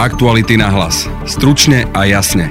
Aktuality na hlas. Stručne a jasne.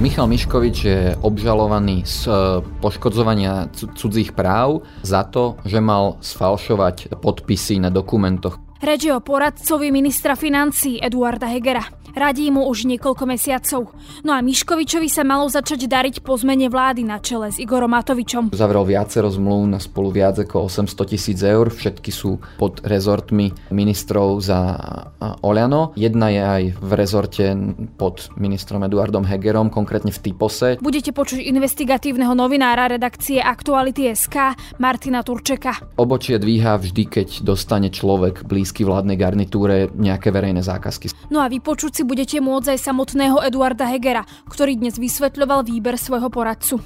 Michal Miškovič je obžalovaný z e, poškodzovania cudzích práv za to, že mal sfalšovať podpisy na dokumentoch. Reč o poradcovi ministra financí Eduarda Hegera. Radí mu už niekoľko mesiacov. No a Miškovičovi sa malo začať dariť po zmene vlády na čele s Igorom Matovičom. Zavrel viacero zmluv na spolu viac ako 800 tisíc eur. Všetky sú pod rezortmi ministrov za Oliano. Jedna je aj v rezorte pod ministrom Eduardom Hegerom, konkrétne v Typose. Budete počuť investigatívneho novinára redakcie Aktuality SK Martina Turčeka. Obočie dvíha vždy, keď dostane človek blízky vládnej garnitúre nejaké verejné zákazky. No a vypočuť si budete môcť aj samotného Eduarda Hegera, ktorý dnes vysvetľoval výber svojho poradcu.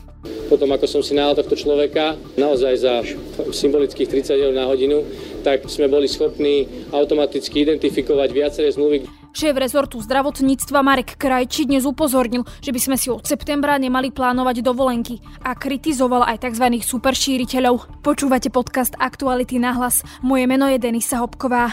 Potom ako som si náhľad tohto človeka, naozaj za symbolických 30 eur na hodinu, tak sme boli schopní automaticky identifikovať viaceré zmluvy. Šéf rezortu zdravotníctva Marek Krajči dnes upozornil, že by sme si od septembra nemali plánovať dovolenky a kritizoval aj tzv. superšíriteľov. Počúvate podcast Aktuality na hlas. Moje meno je Denisa Hopková.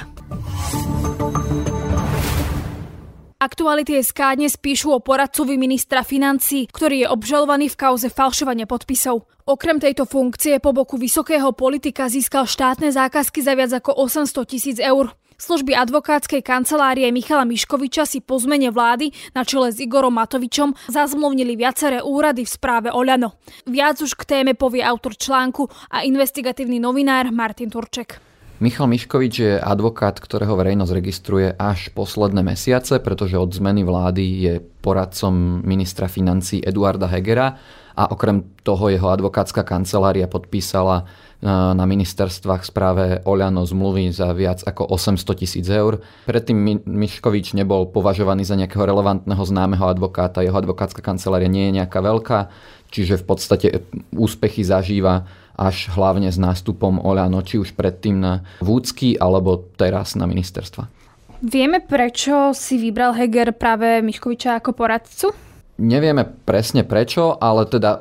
Aktuality SK dnes píšu o poradcovi ministra financí, ktorý je obžalovaný v kauze falšovania podpisov. Okrem tejto funkcie po boku vysokého politika získal štátne zákazky za viac ako 800 tisíc eur. Služby advokátskej kancelárie Michala Miškoviča si po zmene vlády na čele s Igorom Matovičom zazmluvnili viaceré úrady v správe Oľano. Viac už k téme povie autor článku a investigatívny novinár Martin Turček. Michal Miškovič je advokát, ktorého verejnosť registruje až posledné mesiace, pretože od zmeny vlády je poradcom ministra financí Eduarda Hegera a okrem toho jeho advokátska kancelária podpísala na ministerstvách správe Oľano zmluvy za viac ako 800 tisíc eur. Predtým Miškovič nebol považovaný za nejakého relevantného známeho advokáta. Jeho advokátska kancelária nie je nejaká veľká, čiže v podstate úspechy zažíva až hlavne s nástupom Oľano, či už predtým na Vúcky alebo teraz na ministerstva. Vieme, prečo si vybral Heger práve Miškoviča ako poradcu? Nevieme presne prečo, ale teda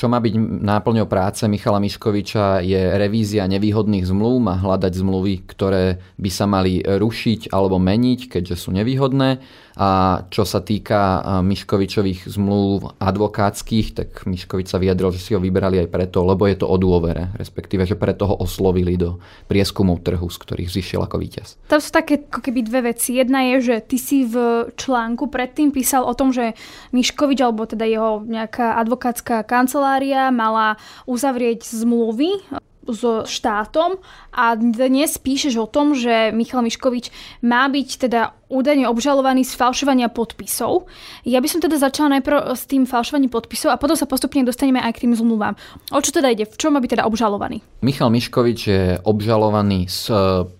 čo má byť náplňou práce Michala Miškoviča je revízia nevýhodných zmluv, má hľadať zmluvy, ktoré by sa mali rušiť alebo meniť, keďže sú nevýhodné a čo sa týka Miškovičových zmluv advokátskych, tak Miškovič sa vyjadril, že si ho vybrali aj preto, lebo je to o dôvere, respektíve, že preto ho oslovili do prieskumov trhu, z ktorých zišiel ako víťaz. To sú také ako keby dve veci. Jedna je, že ty si v článku predtým písal o tom, že Miškovič, alebo teda jeho nejaká advokátska kancelária mala uzavrieť zmluvy so štátom a dnes píšeš o tom, že Michal Miškovič má byť teda údajne obžalovaný z falšovania podpisov. Ja by som teda začala najprv s tým falšovaním podpisov a potom sa postupne dostaneme aj k tým zmluvám. O čo teda ide? V čom má byť teda obžalovaný? Michal Miškovič je obžalovaný z e,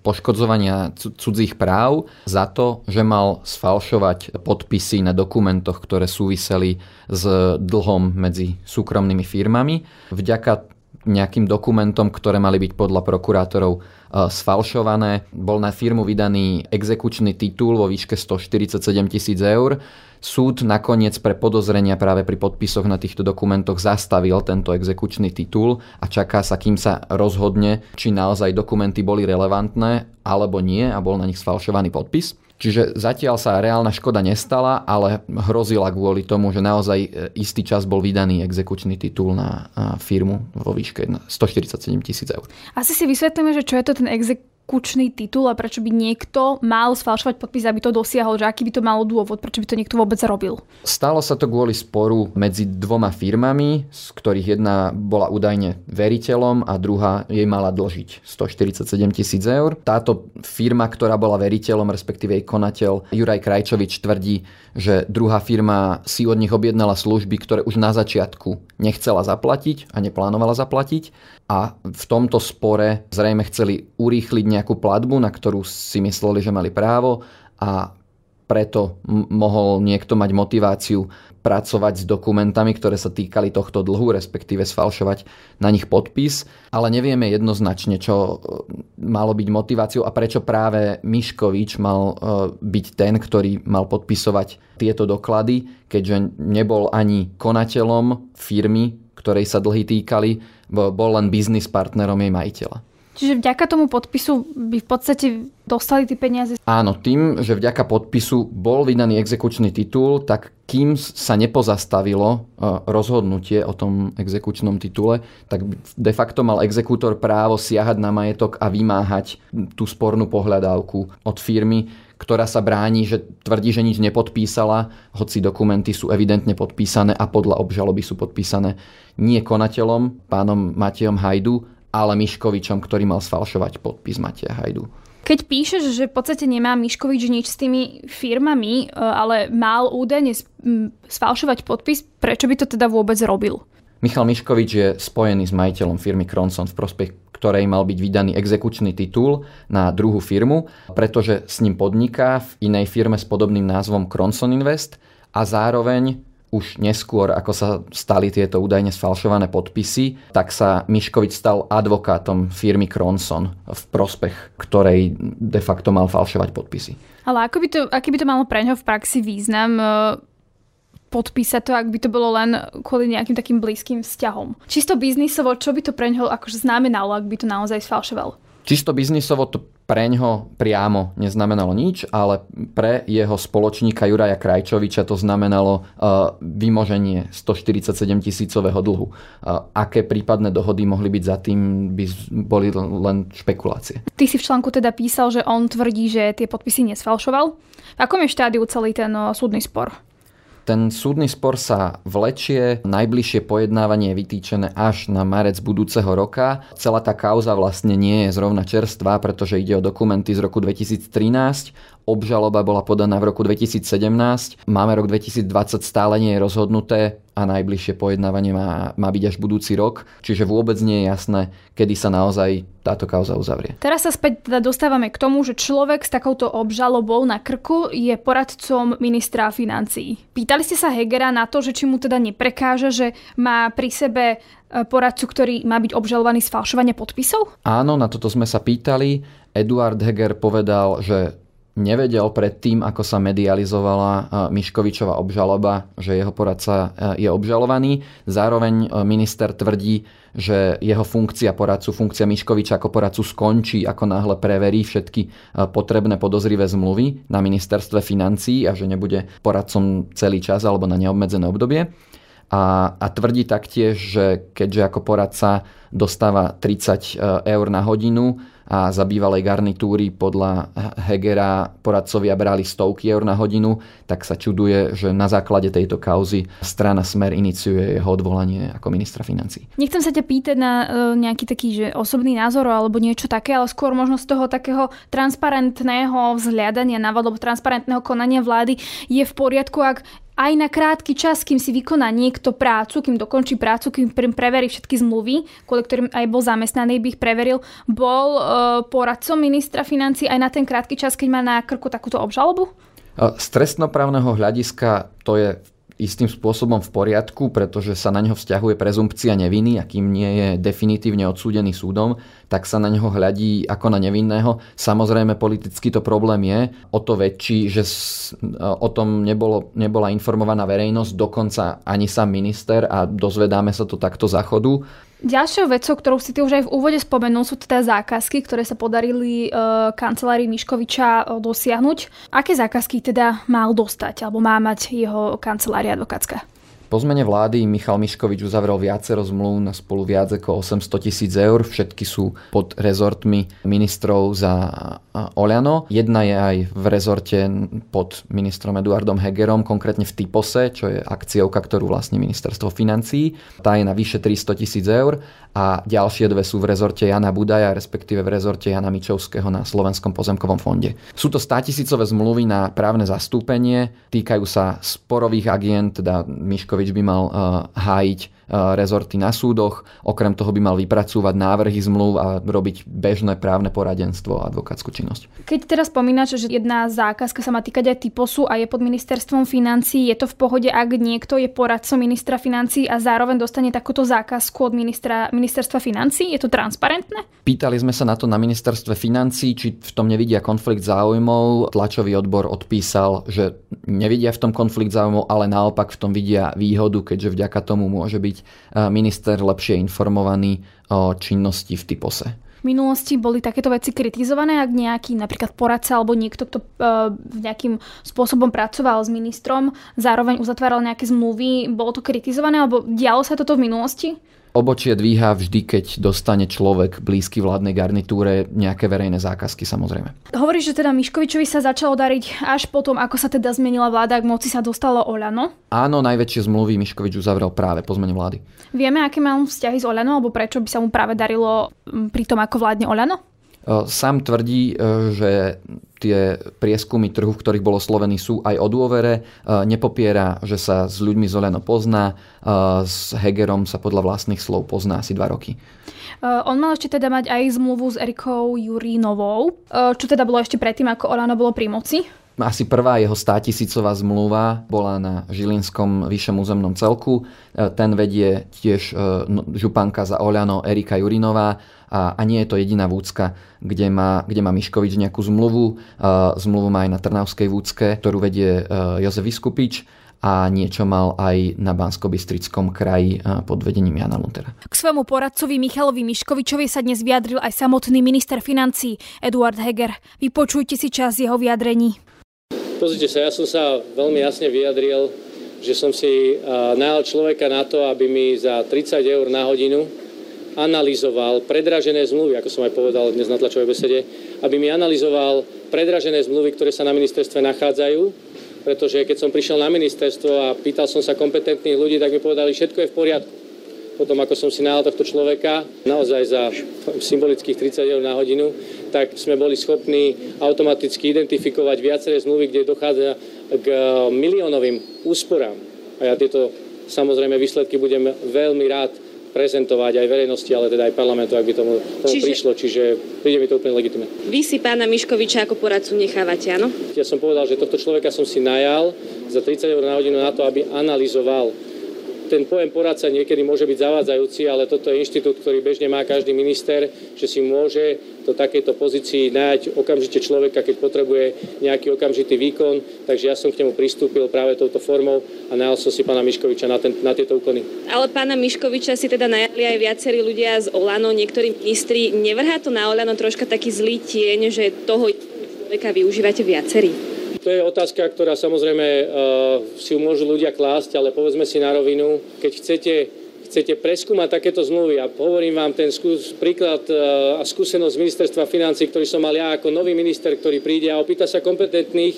poškodzovania cudzích práv za to, že mal sfalšovať podpisy na dokumentoch, ktoré súviseli s dlhom medzi súkromnými firmami. Vďaka nejakým dokumentom, ktoré mali byť podľa prokurátorov e, sfalšované. Bol na firmu vydaný exekučný titul vo výške 147 tisíc eur. Súd nakoniec pre podozrenia práve pri podpisoch na týchto dokumentoch zastavil tento exekučný titul a čaká sa, kým sa rozhodne, či naozaj dokumenty boli relevantné alebo nie a bol na nich sfalšovaný podpis. Čiže zatiaľ sa reálna škoda nestala, ale hrozila kvôli tomu, že naozaj e, istý čas bol vydaný exekučný titul na firmu vo výške 147 tisíc eur. Asi si vysvetlíme, že čo je to ten exek exekučný titul a prečo by niekto mal sfalšovať podpis, aby to dosiahol, že aký by to malo dôvod, prečo by to niekto vôbec robil. Stalo sa to kvôli sporu medzi dvoma firmami, z ktorých jedna bola údajne veriteľom a druhá jej mala dlžiť 147 tisíc eur. Táto firma, ktorá bola veriteľom, respektíve jej konateľ Juraj Krajčovič tvrdí, že druhá firma si od nich objednala služby, ktoré už na začiatku nechcela zaplatiť a neplánovala zaplatiť a v tomto spore zrejme chceli urýchliť nejakú platbu, na ktorú si mysleli, že mali právo a preto mohol niekto mať motiváciu pracovať s dokumentami, ktoré sa týkali tohto dlhu, respektíve sfalšovať na nich podpis, ale nevieme jednoznačne, čo e, malo byť motiváciou a prečo práve Miškovič mal e, byť ten, ktorý mal podpisovať tieto doklady, keďže nebol ani konateľom firmy, ktorej sa dlhy týkali, bol len biznis partnerom jej majiteľa. Čiže vďaka tomu podpisu by v podstate dostali tie peniaze? Áno, tým, že vďaka podpisu bol vydaný exekučný titul, tak kým sa nepozastavilo e, rozhodnutie o tom exekučnom titule, tak de facto mal exekútor právo siahať na majetok a vymáhať tú spornú pohľadávku od firmy, ktorá sa bráni, že tvrdí, že nič nepodpísala, hoci dokumenty sú evidentne podpísané a podľa obžaloby sú podpísané nie konateľom, pánom Matejom Hajdu, ale Miškovičom, ktorý mal sfalšovať podpis Mateja Hajdu. Keď píšeš, že v podstate nemá Miškovič nič s tými firmami, e, ale mal údajne sfalšovať podpis, prečo by to teda vôbec robil? Michal Miškovič je spojený s majiteľom firmy Kronson, v prospech ktorej mal byť vydaný exekučný titul na druhú firmu, pretože s ním podniká v inej firme s podobným názvom Kronson Invest a zároveň už neskôr, ako sa stali tieto údajne sfalšované podpisy, tak sa Miškovič stal advokátom firmy Kronson v prospech, ktorej de facto mal falšovať podpisy. Ale ako by to, aký by to malo pre ňo v praxi význam podpísať to, ak by to bolo len kvôli nejakým takým blízkym vzťahom. Čisto biznisovo, čo by to pre ňoho akože znamenalo, ak by to naozaj sfalšoval? Čisto biznisovo to pre ňo priamo neznamenalo nič, ale pre jeho spoločníka Juraja Krajčoviča to znamenalo uh, vymoženie 147 tisícového dlhu. Uh, aké prípadné dohody mohli byť za tým, by boli len špekulácie. Ty si v článku teda písal, že on tvrdí, že tie podpisy nesfalšoval. V akom je štádiu celý ten uh, súdny spor? Ten súdny spor sa vlečie, najbližšie pojednávanie je vytýčené až na marec budúceho roka. Celá tá kauza vlastne nie je zrovna čerstvá, pretože ide o dokumenty z roku 2013 obžaloba bola podaná v roku 2017, máme rok 2020, stále nie je rozhodnuté a najbližšie pojednávanie má, má byť až budúci rok, čiže vôbec nie je jasné, kedy sa naozaj táto kauza uzavrie. Teraz sa späť teda dostávame k tomu, že človek s takouto obžalobou na krku je poradcom ministra financií. Pýtali ste sa Hegera na to, že či mu teda neprekáže, že má pri sebe e, poradcu, ktorý má byť obžalovaný z falšovania podpisov? Áno, na toto sme sa pýtali. Eduard Heger povedal, že nevedel predtým, ako sa medializovala e, Miškovičová obžaloba, že jeho poradca e, je obžalovaný. Zároveň e, minister tvrdí, že jeho funkcia poradcu, funkcia Miškoviča ako poradcu skončí, ako náhle preverí všetky potrebné podozrivé zmluvy na ministerstve financií a že nebude poradcom celý čas alebo na neobmedzené obdobie. A, a tvrdí taktiež, že keďže ako poradca dostáva 30 eur na hodinu, a za bývalej garnitúry podľa Hegera poradcovia brali stovky eur na hodinu, tak sa čuduje, že na základe tejto kauzy strana Smer iniciuje jeho odvolanie ako ministra financí. Nechcem sa ťa pýtať na e, nejaký taký že osobný názor alebo niečo také, ale skôr možno z toho takého transparentného vzhľadania na alebo transparentného konania vlády je v poriadku, ak aj na krátky čas, kým si vykoná niekto prácu, kým dokončí prácu, kým preverí všetky zmluvy, kvôli ktorým aj bol zamestnaný, by ich preveril, bol uh, poradcom ministra financí aj na ten krátky čas, keď má na krku takúto obžalobu? Z trestnoprávneho hľadiska to je istým spôsobom v poriadku, pretože sa na neho vzťahuje prezumpcia neviny a kým nie je definitívne odsúdený súdom, tak sa na neho hľadí ako na nevinného. Samozrejme politicky to problém je o to väčší, že o tom nebolo, nebola informovaná verejnosť, dokonca ani sám minister a dozvedáme sa to takto za chodu. Ďalšou vecou, ktorú si ty už aj v úvode spomenul, sú teda zákazky, ktoré sa podarili e, kancelárii Miškoviča e, dosiahnuť. Aké zákazky teda mal dostať, alebo má mať jeho kancelária advokátska? Po zmene vlády Michal Miškovič uzavrel viacero zmluv na spolu viac ako 800 tisíc eur. Všetky sú pod rezortmi ministrov za Oliano. Jedna je aj v rezorte pod ministrom Eduardom Hegerom, konkrétne v Typose, čo je akciovka, ktorú vlastní ministerstvo financií. Tá je na vyše 300 tisíc eur a ďalšie dve sú v rezorte Jana Budaja, respektíve v rezorte Jana Mičovského na Slovenskom pozemkovom fonde. Sú to 100 tisícové zmluvy na právne zastúpenie, týkajú sa sporových agent, teda Miškovič Matovič by mal uh, hájiť rezorty na súdoch, okrem toho by mal vypracúvať návrhy zmluv a robiť bežné právne poradenstvo a advokátsku činnosť. Keď teraz spomínaš, že jedna zákazka sa má týkať aj typosu a je pod ministerstvom financí, je to v pohode, ak niekto je poradcom ministra financí a zároveň dostane takúto zákazku od ministra, ministerstva financí? Je to transparentné? Pýtali sme sa na to na ministerstve financí, či v tom nevidia konflikt záujmov. Tlačový odbor odpísal, že nevidia v tom konflikt záujmov, ale naopak v tom vidia výhodu, keďže vďaka tomu môže byť eh, minister lepšie informovaný o činnosti v typose. V minulosti boli takéto veci kritizované, ak nejaký napríklad poradca alebo niekto, kto uh, nejakým spôsobom pracoval s ministrom, zároveň uzatváral nejaké zmluvy, bolo to kritizované alebo dialo sa toto v minulosti? Obočie dvíha vždy, keď dostane človek blízky vládnej garnitúre nejaké verejné zákazky samozrejme. Hovoríš, že teda Miškovičovi sa začalo dariť až potom, ako sa teda zmenila vláda, k moci sa dostalo Oľano? Áno, najväčšie zmluvy Miškovič uzavrel práve po zmene vlády. Vieme, aké má vzťahy s Oľano, alebo prečo by sa mu práve darilo pri tom, ako vládne Oľano? Sám tvrdí, že tie prieskumy trhu, v ktorých bol oslovený, sú aj o dôvere. Nepopiera, že sa s ľuďmi z Oleno pozná. S Hegerom sa podľa vlastných slov pozná asi dva roky. On mal ešte teda mať aj zmluvu s Erikou Jurínovou, čo teda bolo ešte predtým, ako Olano bolo pri moci. Asi prvá jeho 100 tisícová zmluva bola na Žilinskom vyššom územnom celku. Ten vedie tiež no, županka za Oľano Erika Jurinová a, a nie je to jediná vúcka, kde má, kde má Miškovič nejakú zmluvu. Zmluvu má aj na Trnavskej vúcke, ktorú vedie Jozef Vyskupič a niečo mal aj na bansko kraji pod vedením Jana Luntera. K svojmu poradcovi Michalovi Miškovičovi sa dnes vyjadril aj samotný minister financí Eduard Heger. Vypočujte si čas jeho vyjadrení. Pozrite sa, ja som sa veľmi jasne vyjadril, že som si najal človeka na to, aby mi za 30 eur na hodinu analyzoval predražené zmluvy, ako som aj povedal dnes na tlačovej besede, aby mi analyzoval predražené zmluvy, ktoré sa na ministerstve nachádzajú, pretože keď som prišiel na ministerstvo a pýtal som sa kompetentných ľudí, tak mi povedali, všetko je v poriadku. Potom ako som si nahal tohto človeka, naozaj za symbolických 30 eur na hodinu, tak sme boli schopní automaticky identifikovať viaceré zmluvy, kde dochádza k miliónovým úsporám. A ja tieto samozrejme výsledky budem veľmi rád prezentovať aj verejnosti, ale teda aj parlamentu, ak by tomu, tomu Čiže... prišlo. Čiže príde mi to úplne legitimné. Vy si pána Miškoviča ako poradcu nechávate, áno? Ja som povedal, že tohto človeka som si najal za 30 eur na hodinu na to, aby analyzoval ten pojem poradca niekedy môže byť zavádzajúci, ale toto je inštitút, ktorý bežne má každý minister, že si môže do takejto pozícii nájsť okamžite človeka, keď potrebuje nejaký okamžitý výkon. Takže ja som k nemu pristúpil práve touto formou a najal som si pána Miškoviča na, ten, na tieto úkony. Ale pána Miškoviča si teda najali aj viacerí ľudia z Olano, niektorí ministri. Nevrhá to na Olano troška taký zlý tieň, že toho človeka využívate viacerí? To je otázka, ktorá samozrejme uh, si ju môžu ľudia klásť, ale povedzme si na rovinu, keď chcete chcete preskúmať takéto zmluvy a hovorím vám ten skús, príklad uh, a skúsenosť ministerstva financí, ktorý som mal ja ako nový minister, ktorý príde a opýta sa kompetentných,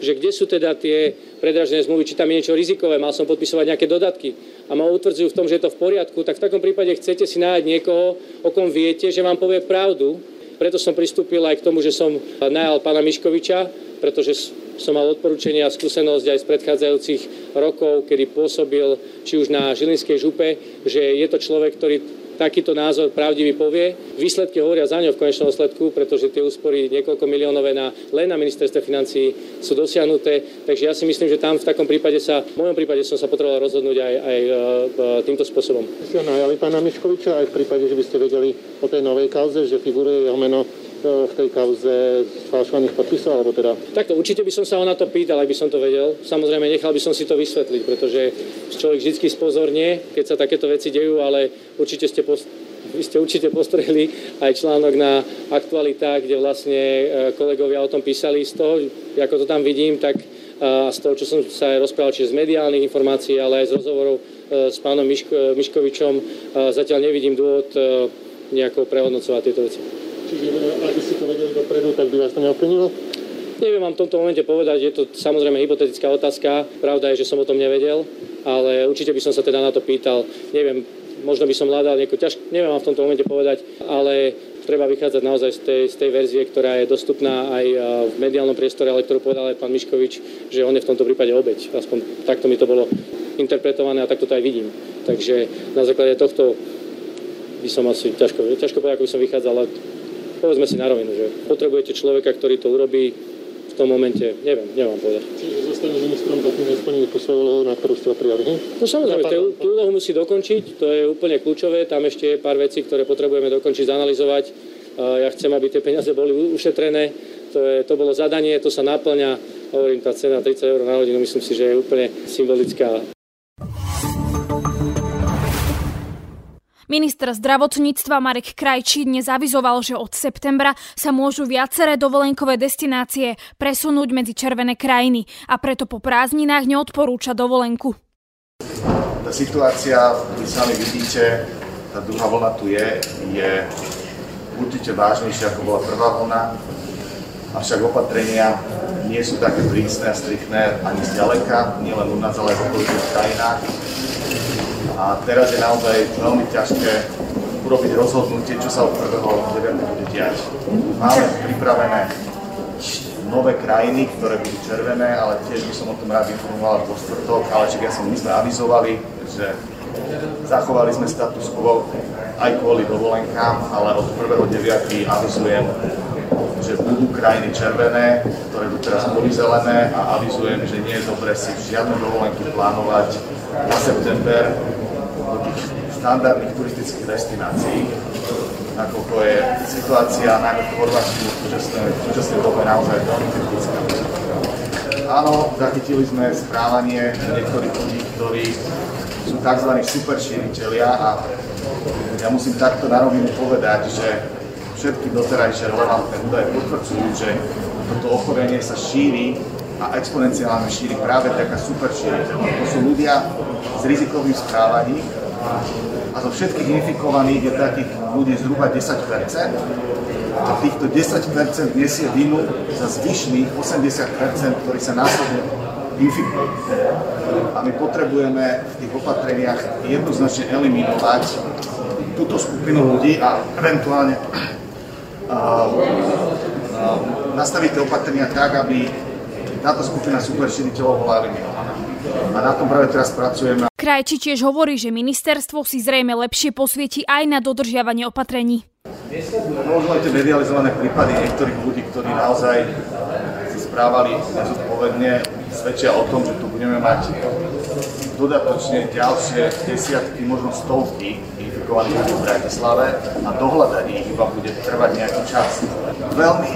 že kde sú teda tie predražené zmluvy, či tam je niečo rizikové, mal som podpisovať nejaké dodatky a ma utvrdzujú v tom, že je to v poriadku, tak v takom prípade chcete si nájsť niekoho, o kom viete, že vám povie pravdu. Preto som pristúpil aj k tomu, že som najal pána Miškoviča, pretože som mal odporúčania a skúsenosť aj z predchádzajúcich rokov, kedy pôsobil či už na Žilinskej župe, že je to človek, ktorý takýto názor pravdivý povie. Výsledky hovoria za ňo v konečnom dôsledku, pretože tie úspory niekoľko miliónové na, len na ministerstve financí sú dosiahnuté. Takže ja si myslím, že tam v takom prípade sa, v mojom prípade som sa potreboval rozhodnúť aj, aj e, týmto spôsobom. Ste najali pána Miškoviča aj v prípade, že by ste vedeli o tej novej kauze, že figuruje jeho meno v tej kauze falšovaných podpisov, alebo teda? Takto, určite by som sa ho na to pýtal, ak by som to vedel. Samozrejme, nechal by som si to vysvetliť, pretože človek vždy spozorne, keď sa takéto veci dejú, ale určite ste post- vy ste určite postrehli aj článok na aktualitách, kde vlastne e, kolegovia o tom písali. Z toho, ako to tam vidím, tak e, z toho, čo som sa aj rozprával, čiže z mediálnych informácií, ale aj z rozhovorov e, s pánom Miško, Miškovičom, zatiaľ nevidím dôvod nejako prehodnocovať tieto veci. Čiže ak by si to vedeli dopredu, tak by vás to neovplyvnilo? Neviem vám v tomto momente povedať, je to samozrejme hypotetická otázka. Pravda je, že som o tom nevedel, ale určite by som sa teda na to pýtal. Neviem, možno by som hľadal nejakú ťažkú, neviem vám v tomto momente povedať, ale treba vychádzať naozaj z tej, z tej verzie, ktorá je dostupná aj v mediálnom priestore, ale ktorú povedal aj pán Miškovič, že on je v tomto prípade obeď. Aspoň takto mi to bolo interpretované a takto to aj vidím. Takže na základe tohto by som asi ťažko, ťažko povedať, ako by som vychádzal, ale povedzme si na rovinu, že potrebujete človeka, ktorý to urobí v tom momente, neviem, neviem povedať. Čiže zostane ministrom, takým nesplní tú svoju úlohu, na ktorú ste prijali? Hm? No samozrejme, tú, tú úlohu musí dokončiť, to je úplne kľúčové, tam ešte je pár vecí, ktoré potrebujeme dokončiť, zanalizovať. Ja chcem, aby tie peniaze boli ušetrené, to, je, to bolo zadanie, to sa naplňa, hovorím, tá cena 30 eur na hodinu, myslím si, že je úplne symbolická. Minister zdravotníctva Marek Krajčí dnes avizoval, že od septembra sa môžu viaceré dovolenkové destinácie presunúť medzi červené krajiny a preto po prázdninách neodporúča dovolenku. Tá situácia, vy sami vidíte, tá druhá vlna tu je, je určite vážnejšia ako bola prvá vlna, avšak opatrenia nie sú také prísne a striktné ani zďaleka, nielen u nás, ale aj v okolitých krajinách a teraz je naozaj veľmi ťažké urobiť rozhodnutie, čo sa od 1.9. bude diať. Máme pripravené nové krajiny, ktoré budú červené, ale tiež by som o tom rád informoval po štvrtok, ale čak ja som, my sme avizovali, že zachovali sme status quo aj kvôli dovolenkám, ale od 1.9. avizujem, že budú krajiny červené, ktoré by teraz boli zelené a avizujem, že nie je dobré si žiadne dovolenky plánovať na september, do tých štandardných turistických destinácií, nakoľko je situácia najmä v Chorvátsku v súčasnej dobe naozaj veľmi kritická. Áno, zachytili sme správanie niektorých ľudí, ktorí sú tzv. superšíriteľia a ja musím takto na povedať, že všetky doterajšie relevantné údaje potvrdzujú, že toto ochorenie sa šíri a exponenciálne šíri práve taká super šíriteľ. To sú ľudia s rizikovým správaním a zo všetkých infikovaných je takých ľudí zhruba 10 a týchto 10% nesie vinu za zvyšných 80% ktorí sa následne infikujú. A my potrebujeme v tých opatreniach jednoznačne eliminovať túto skupinu ľudí a eventuálne uh, uh, nastaviť tie opatrenia tak, aby táto skupina superširiteľov bola eliminovaná. A na tom práve teraz pracujeme. Krajči tiež hovorí, že ministerstvo si zrejme lepšie posvieti aj na dodržiavanie opatrení. Možno aj tie medializované prípady niektorých ľudí, ktorí naozaj sa správali nezodpovedne, svedčia o tom, že tu budeme mať dodatočne ďalšie desiatky, možno stovky infikovaných ľudí v Bratislave a dohľadať ich iba bude trvať nejaký čas. Veľmi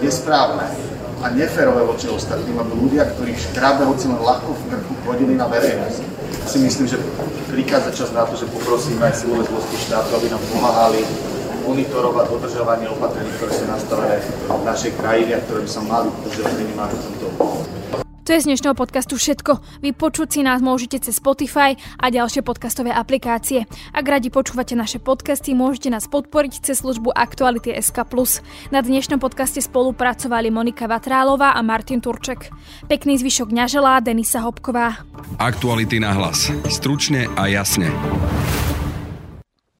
nesprávne a neférové voči ostatným, aby ľudia, ktorých škrábe hoci len ľahko v krku, chodili na verejnosť. Ja si myslím, že prichádza čas na to, že poprosíme aj silové zložky štátu, aby nám pomáhali monitorovať dodržovanie opatrení, ktoré sú nastavené v našej krajine a ktoré by sa mali dodržovať minimálne v tomto to je z dnešného podcastu všetko. Vypočuť si nás môžete cez Spotify a ďalšie podcastové aplikácie. Ak radi počúvate naše podcasty, môžete nás podporiť cez službu Aktuality SK+. Na dnešnom podcaste spolupracovali Monika Vatrálová a Martin Turček. Pekný zvyšok dňa želá Denisa Hopková. Aktuality na hlas. Stručne a jasne.